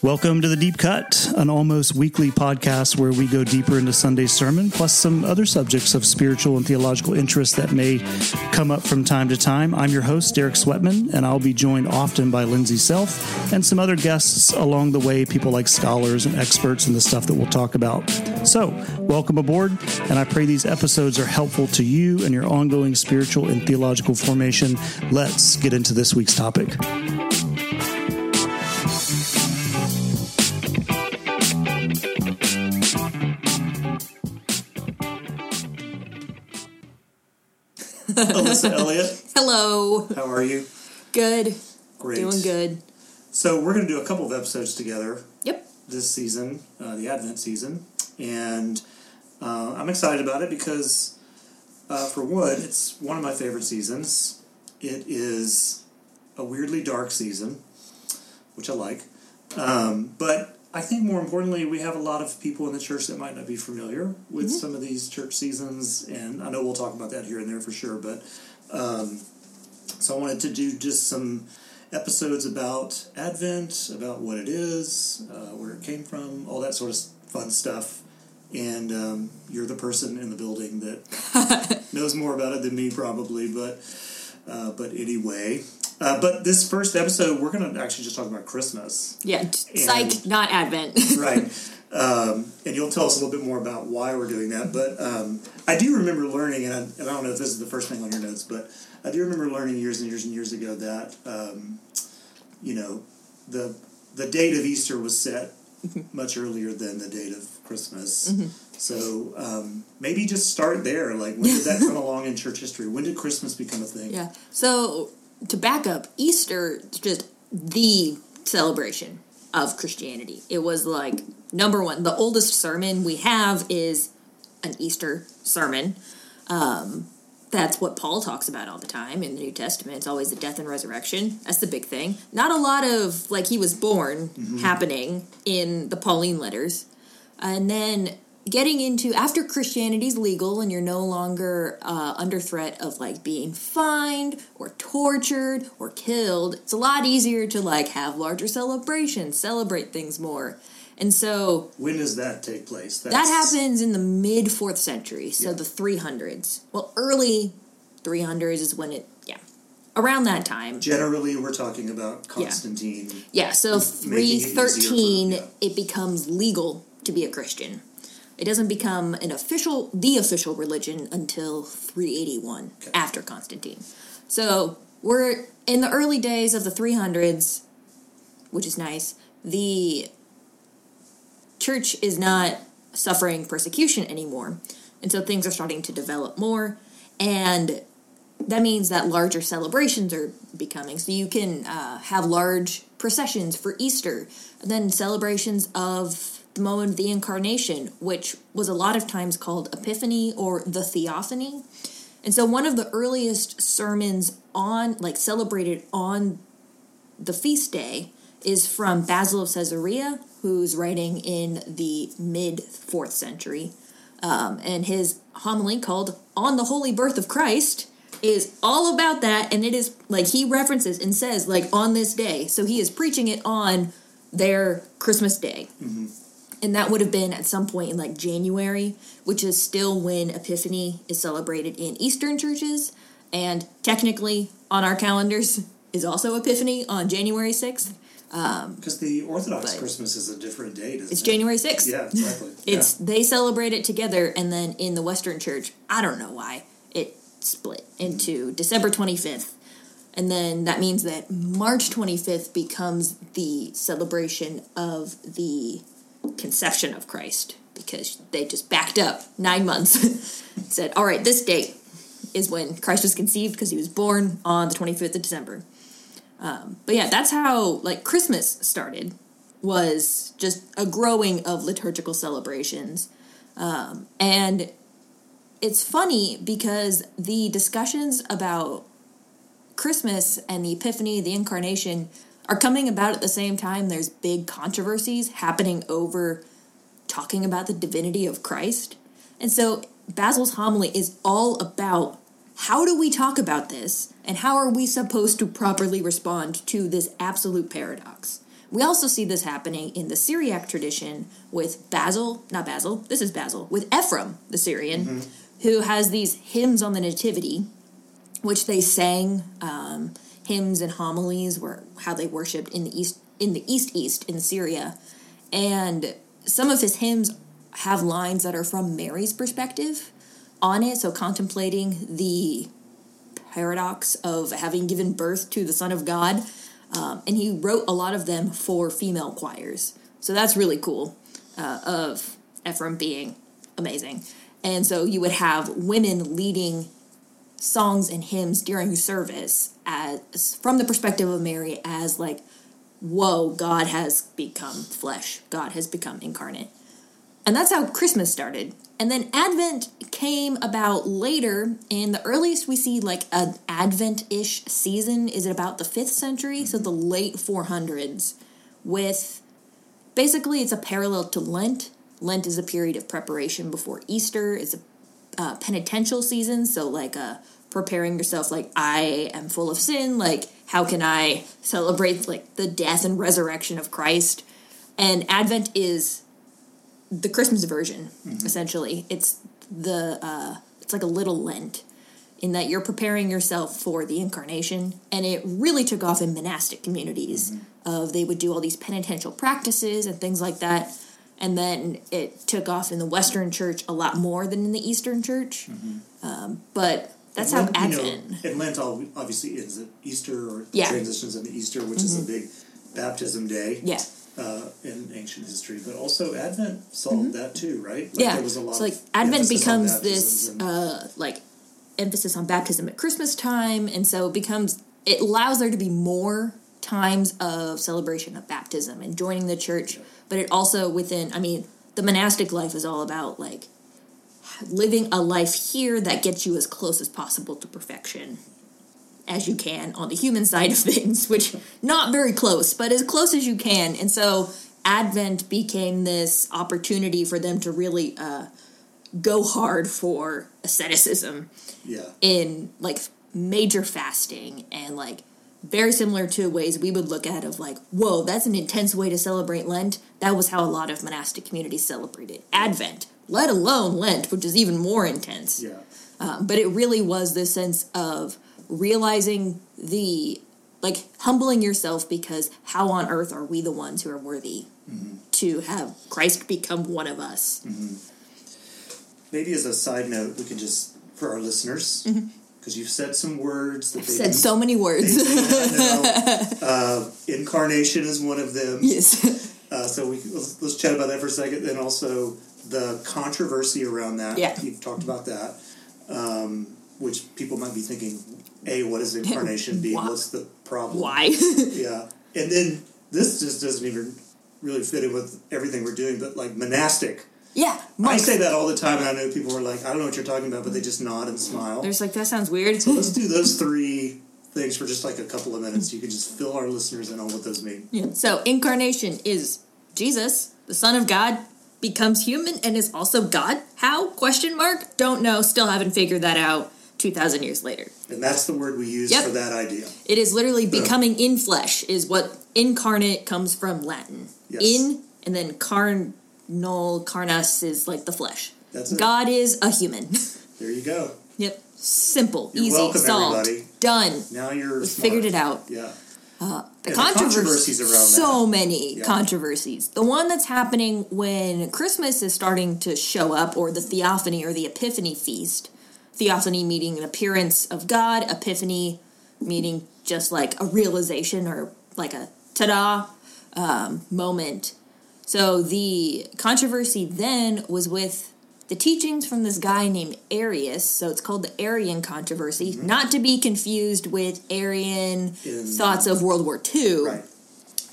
Welcome to the Deep Cut, an almost weekly podcast where we go deeper into Sunday's sermon, plus some other subjects of spiritual and theological interest that may come up from time to time. I'm your host, Derek Sweatman, and I'll be joined often by Lindsay Self and some other guests along the way, people like scholars and experts in the stuff that we'll talk about. So, welcome aboard, and I pray these episodes are helpful to you and your ongoing spiritual and theological formation. Let's get into this week's topic. Alyssa Elliott, Hello. how are you? Good. Great. Doing good. So, we're going to do a couple of episodes together Yep. this season, uh, the Advent season, and uh, I'm excited about it because, uh, for one, it's one of my favorite seasons. It is a weirdly dark season, which I like, um, but I think more importantly, we have a lot of people in the church that might not be familiar with some of these church seasons, and I know we'll talk about that here and there for sure. But um, so I wanted to do just some episodes about Advent, about what it is, uh, where it came from, all that sort of fun stuff. And um, you're the person in the building that knows more about it than me, probably. But uh, but anyway, uh, but this first episode, we're going to actually just talk about Christmas, Yeah. Psych, not Advent. right? Um, and you'll tell us a little bit more about why we're doing that. But um, I do remember learning, and I, and I don't know if this is the first thing on your notes, but I do remember learning years and years and years ago that um, you know the the date of Easter was set much earlier than the date of Christmas. So um, maybe just start there. Like, when did that come along in church history? When did Christmas become a thing? yeah. So, to back up, Easter is just the celebration of Christianity. It was like number one. The oldest sermon we have is an Easter sermon. Um, that's what Paul talks about all the time in the New Testament. It's always the death and resurrection. That's the big thing. Not a lot of like he was born happening in the Pauline letters. And then getting into after Christianity's legal and you're no longer uh, under threat of like being fined or tortured or killed, it's a lot easier to like have larger celebrations, celebrate things more. And so When does that take place? that happens in the mid fourth century, so Yeah. the 300s. Well, early 300s is when it, yeah, around that time. Generally, we're talking about Constantine. Yeah, so Making it for- 313, yeah. it becomes legal to be a Christian. It doesn't become an official, the official religion until 381 Okay. after Constantine. So we're in the early days of the 300s, which is nice. The church is not suffering persecution anymore. And so things are starting to develop more. And that means that larger celebrations are becoming. So you can uh, have large processions for Easter, and then celebrations of the moment of the incarnation, which was a lot of times called Epiphany or the Theophany. And so one of the earliest sermons on, like celebrated on the feast day, is from Basil of Caesarea, who's writing in the mid fourth century. Um, and his homily called On the Holy Birth of Christ is all about that. And it is like he references and says, like, on this day. So he is preaching it on their Christmas day. And that would have been at some point in like January, which is still when Epiphany is celebrated in Eastern churches. And technically on our calendars is also Epiphany on January 6th. Um, because the Orthodox Christmas is a different date. Isn't It's it? January 6th. Yeah, exactly. It's they celebrate it together, and then in the Western Church, I don't know why it split into mm-hmm. December twenty fifth, and then that means that March twenty fifth becomes the celebration of the conception of Christ because they just backed up nine months, said, "All right, this date is when Christ was conceived because he was born on the twenty fifth of December." Um, but yeah, that's how like Christmas started was just a growing of liturgical celebrations. Um, and it's funny because the discussions about Christmas and the Epiphany, the Incarnation, are coming about at the same time. There's big controversies happening over talking about the divinity of Christ. And so Basil's homily is all about how do we talk about this and how are we supposed to properly respond to this absolute paradox We also see this happening in the Syriac tradition with Basil, not Basil, this is Basil, with Ephraim, the Syrian, who has these hymns on the Nativity, which they sang um, hymns and homilies were how they worshipped in the east in the east east in Syria, and some of his hymns have lines that are from Mary's perspective on it, so contemplating the paradox of having given birth to the Son of God. Um, and he wrote a lot of them for female choirs. So that's really cool uh, of Ephraim being amazing. And so you would have women leading songs and hymns during service as from the perspective of Mary as like, whoa, God has become flesh. God has become incarnate. And that's how Christmas started. And then Advent came about later, and the earliest we see like an Advent ish season is about the 5th century, so the late 400s, with basically it's a parallel to Lent. Lent is a period of preparation before Easter, it's a uh, penitential season, so like uh, preparing yourself, like, I am full of sin, like, how can I celebrate like the death and resurrection of Christ? And Advent is the Christmas version, essentially. It's the uh, it's like a little Lent in that you're preparing yourself for the incarnation, and it really took off in monastic communities. Of they would do all these penitential practices and things like that, and then it took off in the Western Church a lot more than in the Eastern Church. Um, but that's how Lent, you know, Advent. and Lent obviously ends at Easter or Yeah. Mm-hmm. transitions into Easter, which is a big baptism day. Yeah. uh, in ancient history, but also Advent saw that too, right? Like Mm-hmm. yeah. there was a lot so like Advent becomes this and- uh like emphasis on baptism at Christmas time, and so it becomes it allows there to be more times of celebration of baptism and joining the church, but it also within I mean the monastic life is all about like living a life here that gets you as close as possible to perfection as you can on the human side of things, which not very close, but as close as you can. And so Advent became this opportunity for them to really uh, go hard for asceticism yeah, in like major fasting and like very similar to ways we would look at of like whoa that's an intense way to celebrate lent. That was how a lot of monastic communities celebrated advent let alone lent which is even more intense. Yeah, um, but it really was this sense of realizing the like humbling yourself because how on earth are we the ones who are worthy mm-hmm. to have Christ become one of us? Mm-hmm. Maybe as a side note, we can just for our listeners mm-hmm. Because you've said some words that I've they said so many words. did not know. uh, incarnation is one of them. yes. Uh, so we let's, let's chat about that for a second. and also the controversy around that. Yeah. you've talked about that, um, which people might be thinking: A, what is incarnation? B, Why? what's the problem? Why? Yeah, and then this just doesn't even really fit in with everything we're doing. But like monastic, yeah. I say that all the time, and I know people are like, "I don't know what you're talking about," but they just nod and smile. There's like that sounds weird. So let's do those three things for just like a couple of minutes. You can just fill our listeners in on what those mean. Yeah. So incarnation is Jesus, the Son of God, becomes human and is also God. How? Question mark. Don't know. Still haven't figured that out. Two thousand years later. And that's the word we use Yep. for that idea. It is literally becoming in flesh, is what incarnate comes from Latin. Yes. In and then carnal, carnus is like the flesh. That's it. God is a human. There you go. yep. Simple, You're easy, welcome, solved, everybody. done. Now you're figured it out. Yeah. The And the controversies, controversies around so that. many Yeah. controversies. The one that's happening when Christmas is starting to show up, or the Theophany or the Epiphany feast. Theophany meaning an appearance of God. Epiphany meaning just like a realization or like a ta-da um, moment. So the controversy then was with the teachings from this guy named Arius. So it's called the Arian controversy, mm-hmm. not to be confused with Arian In- thoughts of World War II. Right.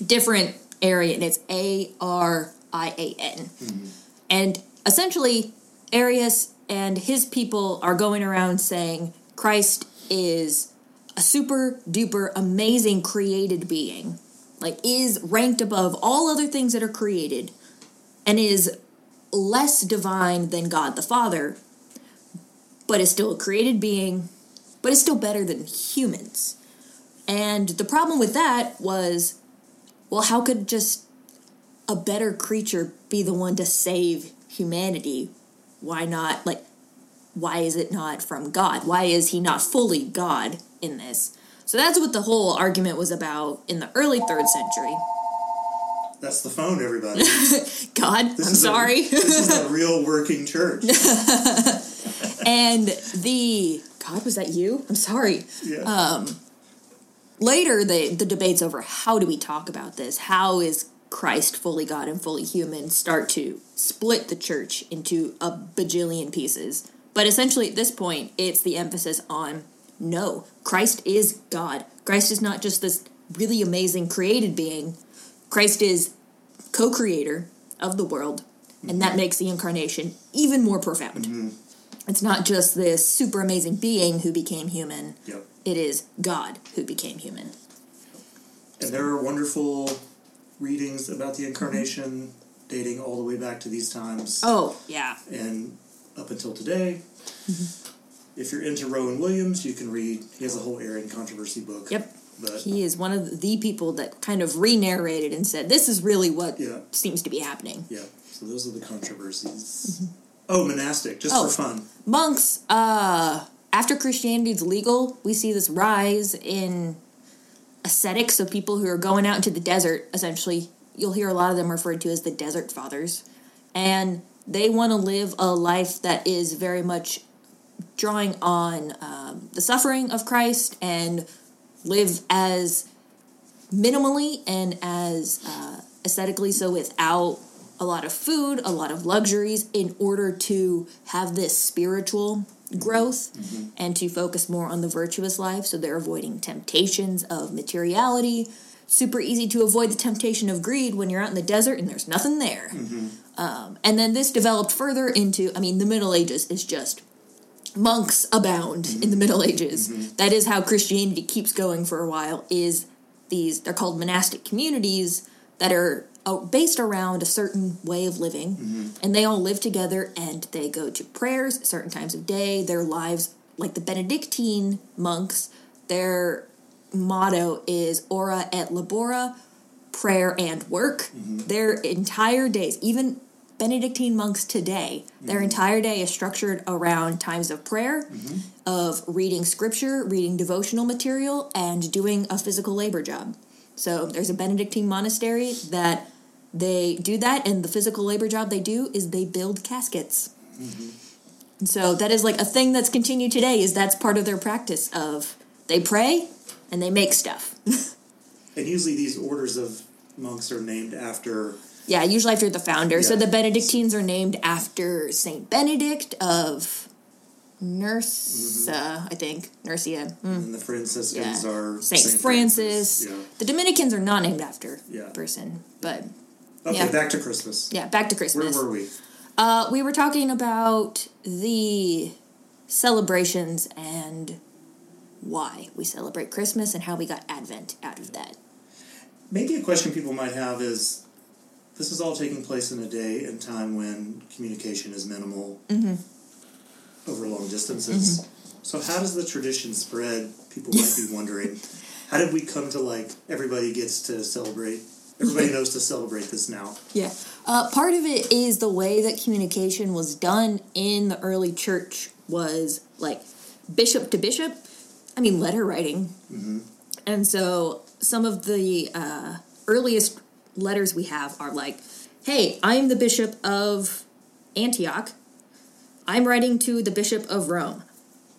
Different Arian. It's A R I A N. Mm-hmm. And essentially, Arius and his people are going around saying Christ is a super duper amazing created being, like, is ranked above all other things that are created, and is less divine than God the Father, but is still a created being, but is still better than humans. And the problem with that was well, how could just a better creature be the one to save humanity? Why not, like, why is it not from God? Why is he not fully God in this? So that's what the whole argument was about in the early third century. That's the phone, everybody. God, This I'm is a- sorry. this is a real working church. and the God, was that you? I'm sorry. Yeah. Um, later the the debates over how do we talk about this how is christ fully god and fully human start to split the church into a bajillion pieces but essentially at this point it's the emphasis on no christ is god christ is not just this really amazing created being christ is co-creator of the world and that makes the incarnation even more profound mm-hmm. it's not just this super amazing being who became human yep. it is God who became human. And there are wonderful readings about the incarnation dating all the way back to these times Oh, yeah. and up until today. Mm-hmm. If you're into Rowan Williams, you can read. He has a whole Arian controversy book. Yep. But He is one of the people that kind of re narrated and said, this is really what Yeah. seems to be happening. yeah, so those are the controversies. Oh, monastic, just Oh. for fun. Monks, uh, after Christianity's legal, we see this rise in ascetics, so people who are going out into the desert, essentially. You'll hear a lot of them referred to as the desert fathers. And they want to live a life that is very much drawing on um, the suffering of Christ and live as minimally and as uh, ascetically so without a lot of food, a lot of luxuries in order to have this spiritual growth and to focus more on the virtuous life. So they're avoiding temptations of materiality. Super easy to avoid the temptation of greed when you're out in the desert and there's nothing there. Um, and then this developed further into, I mean, the Middle Ages is just monks abound in the Middle Ages. Mm-hmm. That is how Christianity keeps going for a while. Is these they're called monastic communities that are uh, based around a certain way of living, mm-hmm. and they all live together and they go to prayers certain times of day. Their lives, like the Benedictine monks, their motto is "Ora et labora," prayer and work. Mm-hmm. Their entire days, even Benedictine monks today, their mm-hmm. entire day is structured around times of prayer, mm-hmm. of reading scripture, reading devotional material, and doing a physical labor job. So there's a Benedictine monastery that they do that, and the physical labor job they do is they build caskets. Mm-hmm. And so that is like a thing that's continued today. Is that's part of their practice of they pray and they make stuff. And usually these orders of monks are named after. Yeah, usually after the founder. So the Benedictines are named after Saint Benedict of Nursa, I think. Nursia. Mm, And the Franciscans yeah. are Saint, Francis. Yeah. The Dominicans are not named after Yeah. a person. But Okay, Yeah. back to Christmas. yeah, back to Christmas. Where were we? Uh, we were talking about the celebrations and why we celebrate Christmas and how we got Advent out of that. Maybe a question people might have is this is all taking place in a day and time when communication is minimal Mm-hmm. over long distances. So, how does the tradition spread? People might be wondering. How did we come to like everybody gets to celebrate? Everybody knows to celebrate this now. Yeah. Uh, part of it is the way that communication was done in the early church was like bishop to bishop. I mean, letter writing. And so some of the uh, earliest letters we have are like, hey, I'm the bishop of Antioch. I'm writing to the bishop of Rome.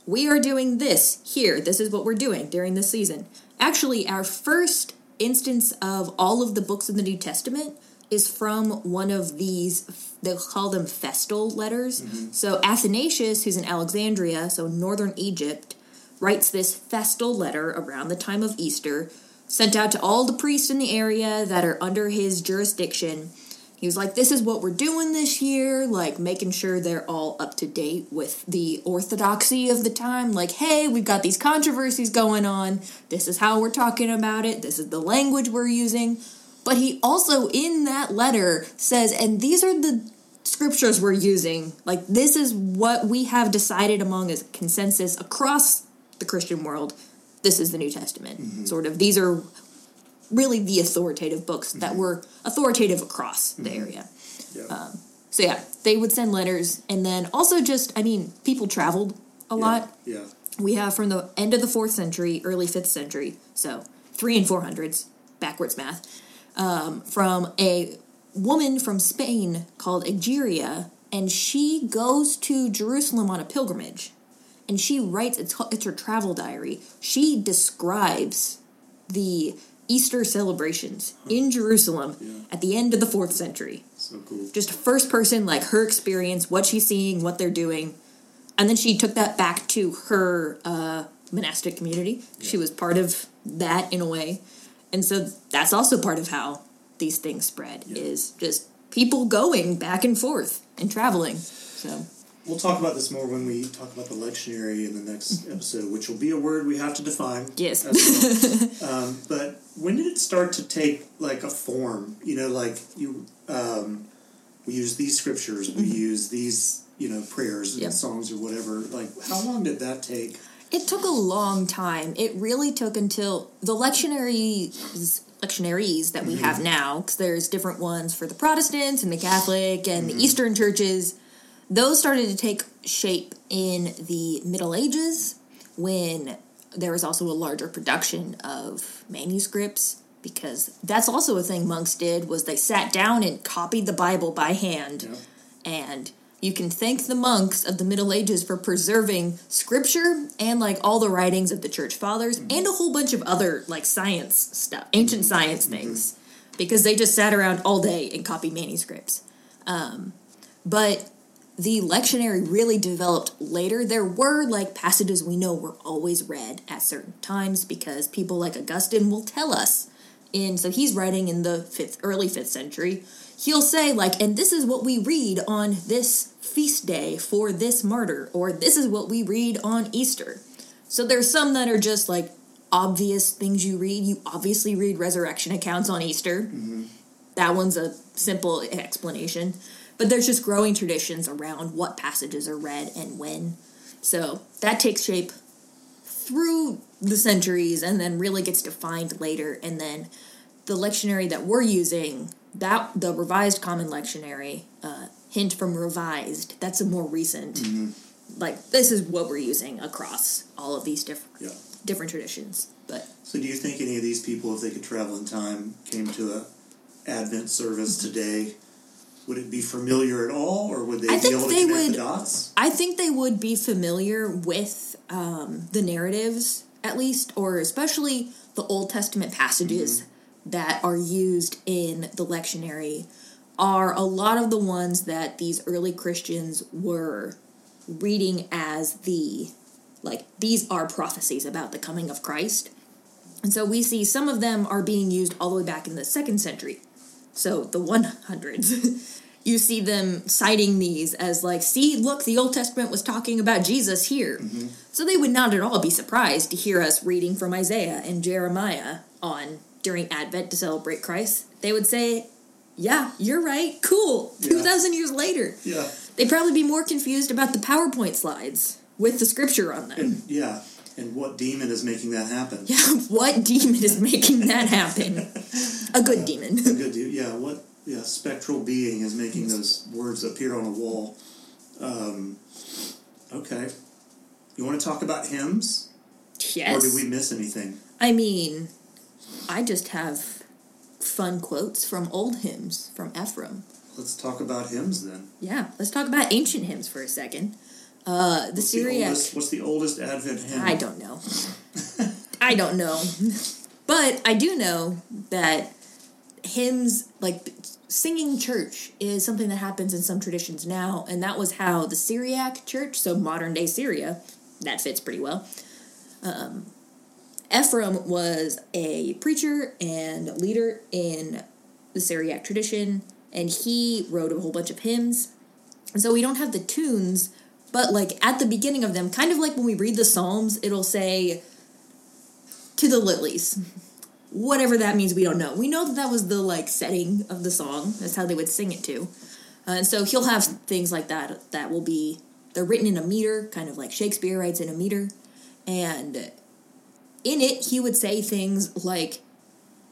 We are doing this here. This is what we're doing during this season. Actually, our first instance of all of the books in the New Testament is from one of these, they call them festal letters. Mm-hmm. So Athanasius, who's in Alexandria, so northern Egypt, writes this festal letter around the time of Easter, sent out to all the priests in the area that are under his jurisdiction. He was like, This is what we're doing this year, like making sure they're all up to date with the orthodoxy of the time. Like, hey, we've got these controversies going on. This is how we're talking about it. This is the language we're using. But he also, in that letter, says, And these are the scriptures we're using. Like, this is what we have decided among as consensus across the Christian world. This is the New Testament. Mm-hmm. Sort of. These are really the authoritative books that mm-hmm. were authoritative across the mm-hmm. area. Yeah. Um, so yeah, they would send letters, and then also just I mean, people traveled a lot. Yeah. We have from the end of the fourth century, early fifth century, so three and four hundreds, backwards math, um, from a woman from Spain called Egeria, and she goes to Jerusalem on a pilgrimage, and she writes it's it's her travel diary. She describes the Easter celebrations in Jerusalem Yeah. at the end of the fourth century So cool. just first person like her experience what she's seeing what they're doing and then she took that back to her uh, monastic community she was part of that in a way and so that's also part of how these things spread Yeah. is just people going back and forth and traveling so We'll talk about this more when we talk about the lectionary in the next episode, which will be a word we have to define. Yes. well. um, but when did it start to take like a form? You know, like you, um, we use these scriptures, we use these, you know, prayers and Yep. songs or whatever. Like, how long did that take? It took a long time. It really took until the lectionaries, lectionaries that we have now, because there's different ones for the Protestants and the Catholic and the Eastern churches. Those started to take shape in the Middle Ages when there was also a larger production of manuscripts because that's also a thing monks did was they sat down and copied the bible by hand Yeah. and you can thank the monks of the Middle Ages for preserving scripture and like all the writings of the church fathers and a whole bunch of other like science stuff, ancient science things, because they just sat around all day and copied manuscripts. Um, but the lectionary really developed later. There were like passages we know were always read at certain times because people like Augustine will tell us. In so he's writing in the fifth, early fifth century. He'll say like, and this is what we read on this feast day for this martyr, or this is what we read on Easter. So there's some that are just like obvious things you read. You obviously read resurrection accounts on Easter. Mm-hmm. That one's a simple explanation. But there's just growing traditions around what passages are read and when. So that takes shape through the centuries and then really gets defined later. And then the lectionary that we're using, that the revised common lectionary, uh, hint from revised, that's a more recent. Like this is what we're using across all of these different Yeah. different traditions. But So, do you think any of these people, if they could travel in time, came to a Advent service today? Would it be familiar at all, or would they I be think able to they connect would- the dots? I think they would be familiar with um, the narratives, at least, or especially the Old Testament passages that are used in the lectionary. Are a lot of the ones that these early Christians were reading as the like these are prophecies about the coming of Christ. And so we see some of them are being used all the way back in the second century. So the 100s. you see them citing these as like, see, look, the Old Testament was talking about Jesus here. Mm-hmm. So they would not at all be surprised to hear us reading from Isaiah and Jeremiah on during Advent to celebrate Christ. They would say, yeah, you're right. Cool. Yeah. 2,000 years later. Yeah, They'd probably be more confused about the PowerPoint slides with the scripture on them. and yeah, and what demon is making that happen? Yeah, what demon is making that happen? A good demon. A good dude. Yeah, what yeah spectral being is making those words appear on a wall? Um, okay, you want to talk about hymns, Yes. or did we miss anything? I mean, I just have fun quotes from old hymns from Ephraim. Let's talk about hymns then. Yeah, let's talk about ancient hymns for a second. Uh, the What's the Syriac. oldest, what's the oldest Advent hymn? I don't know. I don't know. But I do know that hymns, like singing church, is something that happens in some traditions now. And that was how the Syriac church, so modern day Syria, that fits pretty well. Um, Ephraim was a preacher and leader in the Syriac tradition, and he wrote a whole bunch of hymns. And so we don't have the tunes, but like at the beginning of them, kind of like when we read the Psalms, it'll say, to the lilies. Whatever that means, we don't know. We know that that was the like setting of the song. That's how they would sing it too. Uh, and so he'll have things like that that will be they're written in a meter, kind of like Shakespeare writes in a meter, and in it he would say things like,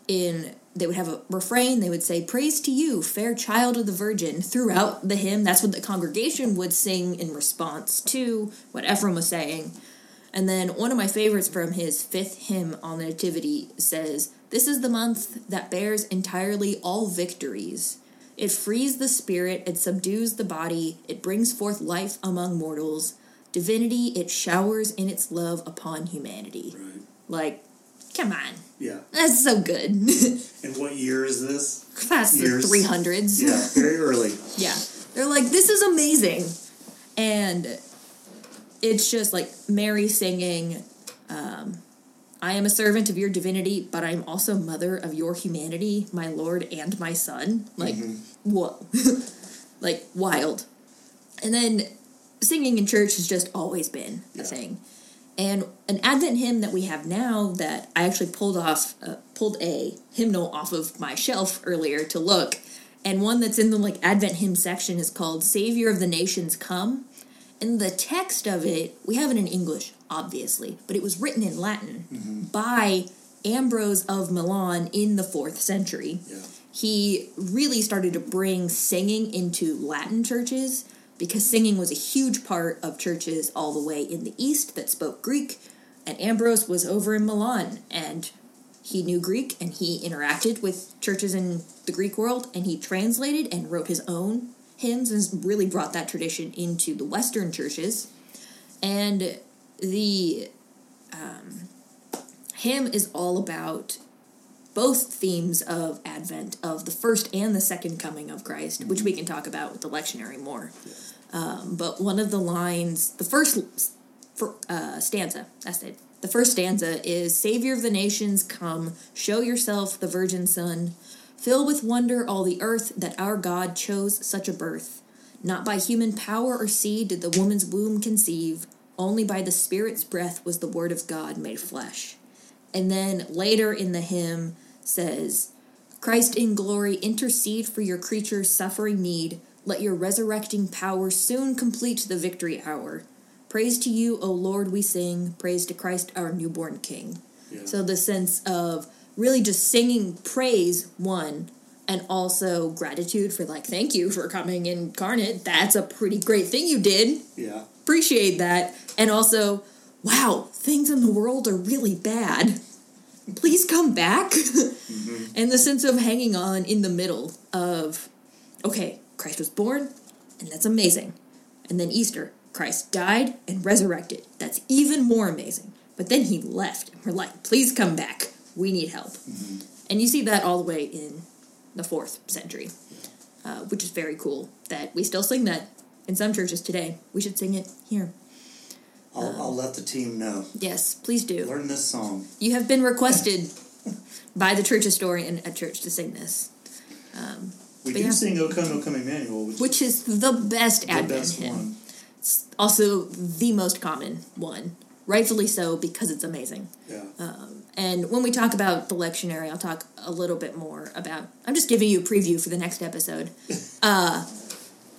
in they would have a refrain they would say praise to you fair child of the virgin throughout the hymn. That's what the congregation would sing in response to what ephraim was saying. And then one of my favorites from his fifth hymn on the nativity says this is the month that bears entirely all victories. It frees the spirit it subdues the body it brings forth life among mortals. Divinity it showers in its love upon humanity. Right. like come on Yeah. that's so good And what year is this? That's the Years. 300s. Yeah, very early. Yeah. They're like, this is amazing. And it's just like Mary singing, um, I am a servant of your divinity, but I'm also mother of your humanity, my Lord and my son. Like, whoa. like, wild. And then singing in church has just always been a Yeah. thing. And an Advent hymn that we have now that I actually pulled off, uh, pulled a hymnal off of my shelf earlier to look, and one that's in the like Advent hymn section is called "Savior of the Nations Come." And the text of it, we have it in English, obviously, but it was written in Latin by Ambrose of Milan in the fourth century Yeah. he really started to bring singing into Latin churches because singing was a huge part of churches all the way in the East that spoke Greek. And Ambrose was over in Milan and he knew Greek and he interacted with churches in the Greek world and he translated and wrote his own hymns and really brought that tradition into the Western churches. And the um, hymn is all about both themes of Advent, of the first and the second coming of Christ, which we can talk about with the lectionary more. Um, but one of the lines, the first for, uh, stanza, that's it. The first stanza is Savior of the nations, come, show yourself, the virgin Son. Fill with wonder all the earth that our God chose such a birth. Not by human power or seed did the woman's womb conceive, only by the Spirit's breath was the Word of God made flesh. And then later in the hymn says, Christ in glory, intercede for your creatures' suffering need. Let your resurrecting power soon complete the victory hour. Praise to you, O Lord, we sing. Praise to Christ, our newborn King. Yeah. So the sense of really just singing praise, one, and also gratitude for, like, thank you for coming incarnate. That's a pretty great thing you did Yeah. appreciate that and also wow things in the world are really bad please come back? And the sense of hanging on in the middle of okay christ was born and that's amazing. And then easter christ died and resurrected. That's even more amazing. But then he left and we're like please come back. We need help. And you see that all the way in the fourth century uh, which is very cool that we still sing that in some churches today. We should sing it here. I'll, I'll let the team know. Yes, please do. Learn this song. You have been requested by the church historian at church to sing this, We But do yeah. sing O Come, O Come Emmanuel, which, which is the best the Advent best hymn. one. It's also the most common one, rightfully so because it's amazing. Yeah. And when we talk about the lectionary, I'll talk a little bit more about. I'm just giving you a preview for the next episode. Uh,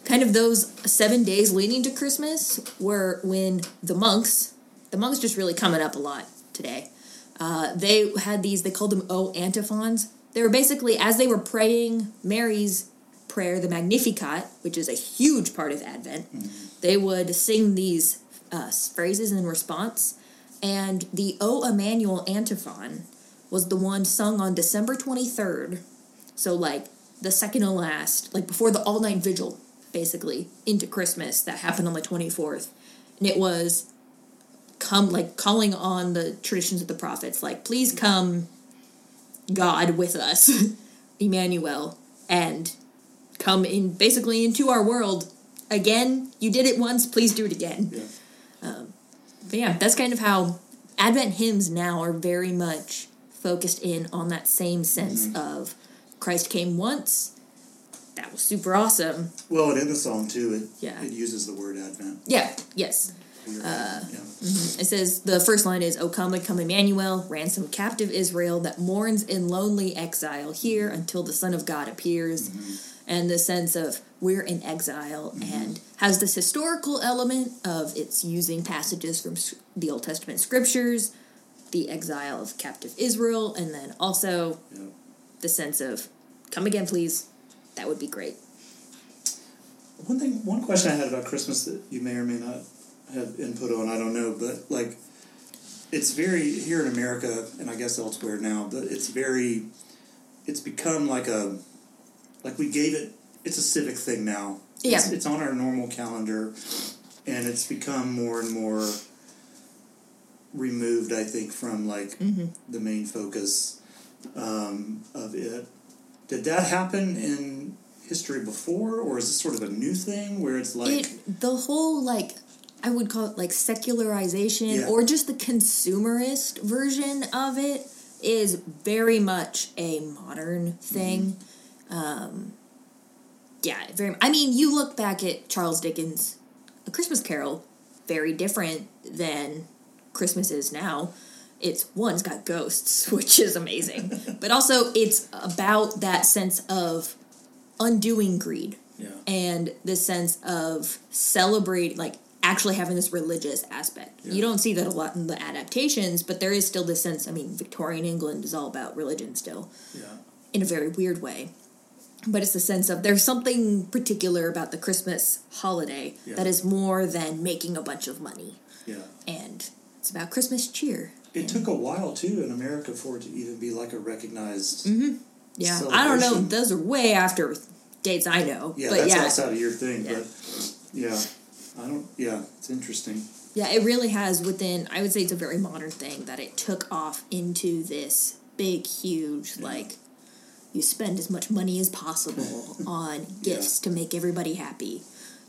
kind of those seven days leading to Christmas were when the monks, the monks just really coming up a lot today. Uh, they had these, they called them O antiphons. They were basically, as they were praying Mary's prayer, the Magnificat, which is a huge part of Advent, they would sing these uh, phrases in response. And the O Emmanuel antiphon was the one sung on December 23rd. So, like, the second to last, like before the all night vigil, basically, into Christmas that happened on the 24th. And it was come, like, calling on the traditions of the prophets, like, please come, God, with us, Emmanuel, and come in basically into our world again. You did it once, please do it again. Yeah. Um, but yeah, that's kind of how Advent hymns now are very much focused in on that same sense mm-hmm. of Christ came once. That was super awesome. Well, and in the song, too, it, Yeah. it uses the word Advent. Yeah, yes. Uh, yeah. Mm-hmm. It says the first line is, O come, and come Emmanuel, ransom captive Israel that mourns in lonely exile here until the Son of God appears. Mm-hmm. And the sense of we're in exile mm-hmm. and has this historical element of it's using passages from the Old Testament scriptures, the exile of captive Israel, and then also Yeah. the sense of come again, please. That would be great. One thing, one question I had about Christmas that you may or may not have input on, I don't know, but like, it's very here in America, and I guess elsewhere now, but it's very, it's become like a, like we gave it, it's a civic thing now. Yeah. It's, it's on our normal calendar, and it's become more and more removed, I think, from like the main focus um, of it. Did that happen in history before, or is this sort of a new thing where it's like, it the whole like I would call it like secularization Yeah. or just the consumerist version of it is very much a modern thing. Um, yeah, very. I mean, you look back at Charles Dickens' A Christmas Carol, very different than Christmas is now. It's one's got ghosts, which is amazing, but also it's about that sense of undoing greed yeah, and this sense of celebrate like actually having this religious aspect. Yeah. you don't see that a lot in the adaptations but there is still this sense i mean victorian england is all about religion still yeah, in a very weird way. But it's the sense of there's something particular about the christmas holiday Yeah. that is more than making a bunch of money. Yeah? and it's about christmas cheer It took a while too in America for it to even be like a recognized. Mm-hmm. yeah i don't know those are way after dates i know Yeah, but that's yeah outside of your thing, Yeah. but yeah, I don't. Yeah, it's interesting. Yeah, it really has within I would say it's a very modern thing that it took off into this big huge like you spend as much money as possible on gifts to make everybody happy.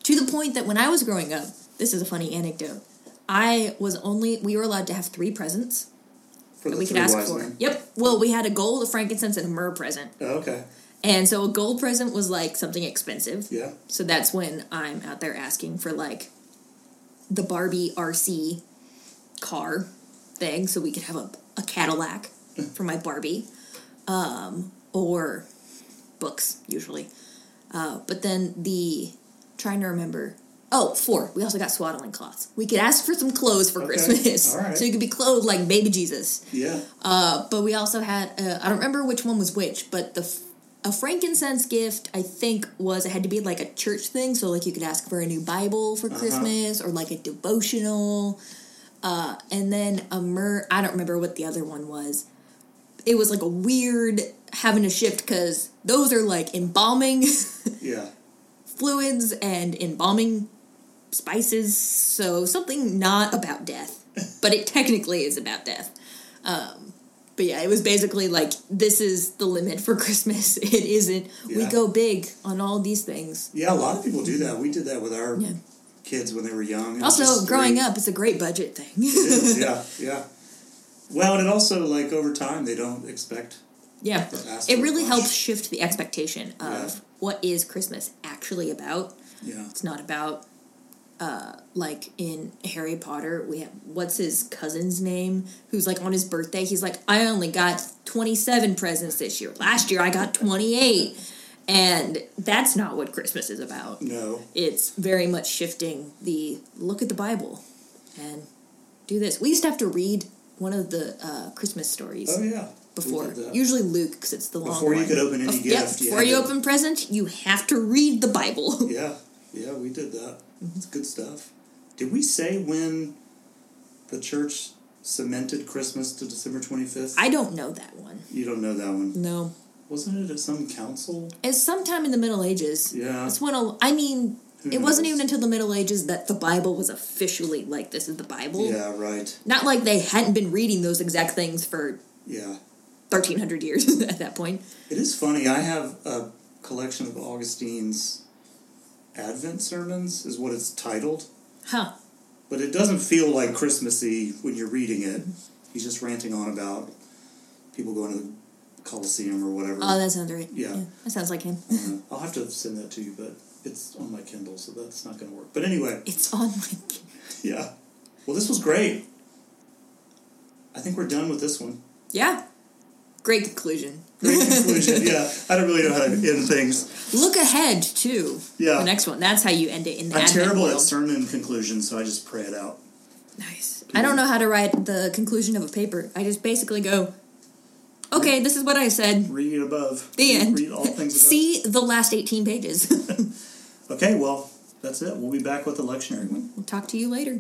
To the point that when I was growing up, this is a funny anecdote. I was only we were allowed to have 3 presents For that we could ask for. men. Yep. Well, we had a gold, a frankincense and a myrrh present. Oh, okay. And so a gold present was like something expensive. Yeah. So that's when I'm out there asking for like the Barbie RC car thing so we could have a, a Cadillac for my Barbie. Um, or books, usually. Uh, but then the trying to remember Oh, four. We also got swaddling cloths. We could ask for some clothes for Okay. Christmas. Right. So you could be clothed like baby Jesus. Yeah. Uh, but we also had uh, I don't remember which one was which, but the f- a frankincense gift I think was it had to be like a church thing, so like you could ask for a new Bible for Uh-huh. Christmas or like a devotional, uh, and then a myrrh. I don't remember what the other one was. It was like a weird having to shift because those are like embalming Yeah. fluids and embalming spices, so something not about death, but it technically is about death. Um, but yeah, it was basically like this is the limit for Christmas. It isn't. We go big on all these things. Yeah, a lot of people do that. We did that with our Yeah. kids when they were young. Also, growing three- up, it's a great budget thing. Is, yeah, yeah. Well, and it also like over time they don't expect. yeah, it really much. helps shift the expectation of Yeah. what is Christmas actually about. Yeah. It's not about uh like in Harry Potter we have what's his cousin's name who's like on his birthday he's like I only got 27 presents this year. Last year I got 28. And that's not what Christmas is about. No. It's very much shifting the look at the Bible and do this. We used to have to read one of the uh, Christmas stories Oh yeah. Before. Usually Luke because it's the long Before you one. could open any yep, gift, you before you to- open present, you have to read the Bible. Yeah, yeah, we did that. It's good stuff. Did we say when the church cemented Christmas to December twenty fifth? I don't know that one. You don't know that one. No. Wasn't it at some council? It's sometime in the Middle Ages. Yeah. It's when a, I mean, Who it wasn't even until the Middle Ages that the Bible was officially like this is the Bible. Yeah, right. Not like they hadn't been reading those exact things for Yeah. 1300 years at that point. It is funny. I have a collection of Augustine's Advent sermons, is what it's titled. Huh. But it doesn't feel like Christmassy when you're reading it. He's just ranting on about people going to the Coliseum or whatever. Oh, that sounds right. Yeah. that sounds like him. Uh, I'll have to send that to you, but it's on my Kindle, so that's not going to work. But anyway, It's on my. Kindle. yeah. Well, this was great. I think we're done with this one. Yeah. Great conclusion. Great conclusion. yeah, I don't really know how to end things. Look ahead to Yeah. the next one. That's how you end it in the I'm terrible world. at sermon conclusions, so I just pray it out. Nice. I don't know how to write the conclusion of a paper. I just basically go, okay, this is what I said. Read above. The end. Read all things above. See the last 18 pages. Okay, well, that's it. We'll be back with the lectionary one. we'll talk to you later.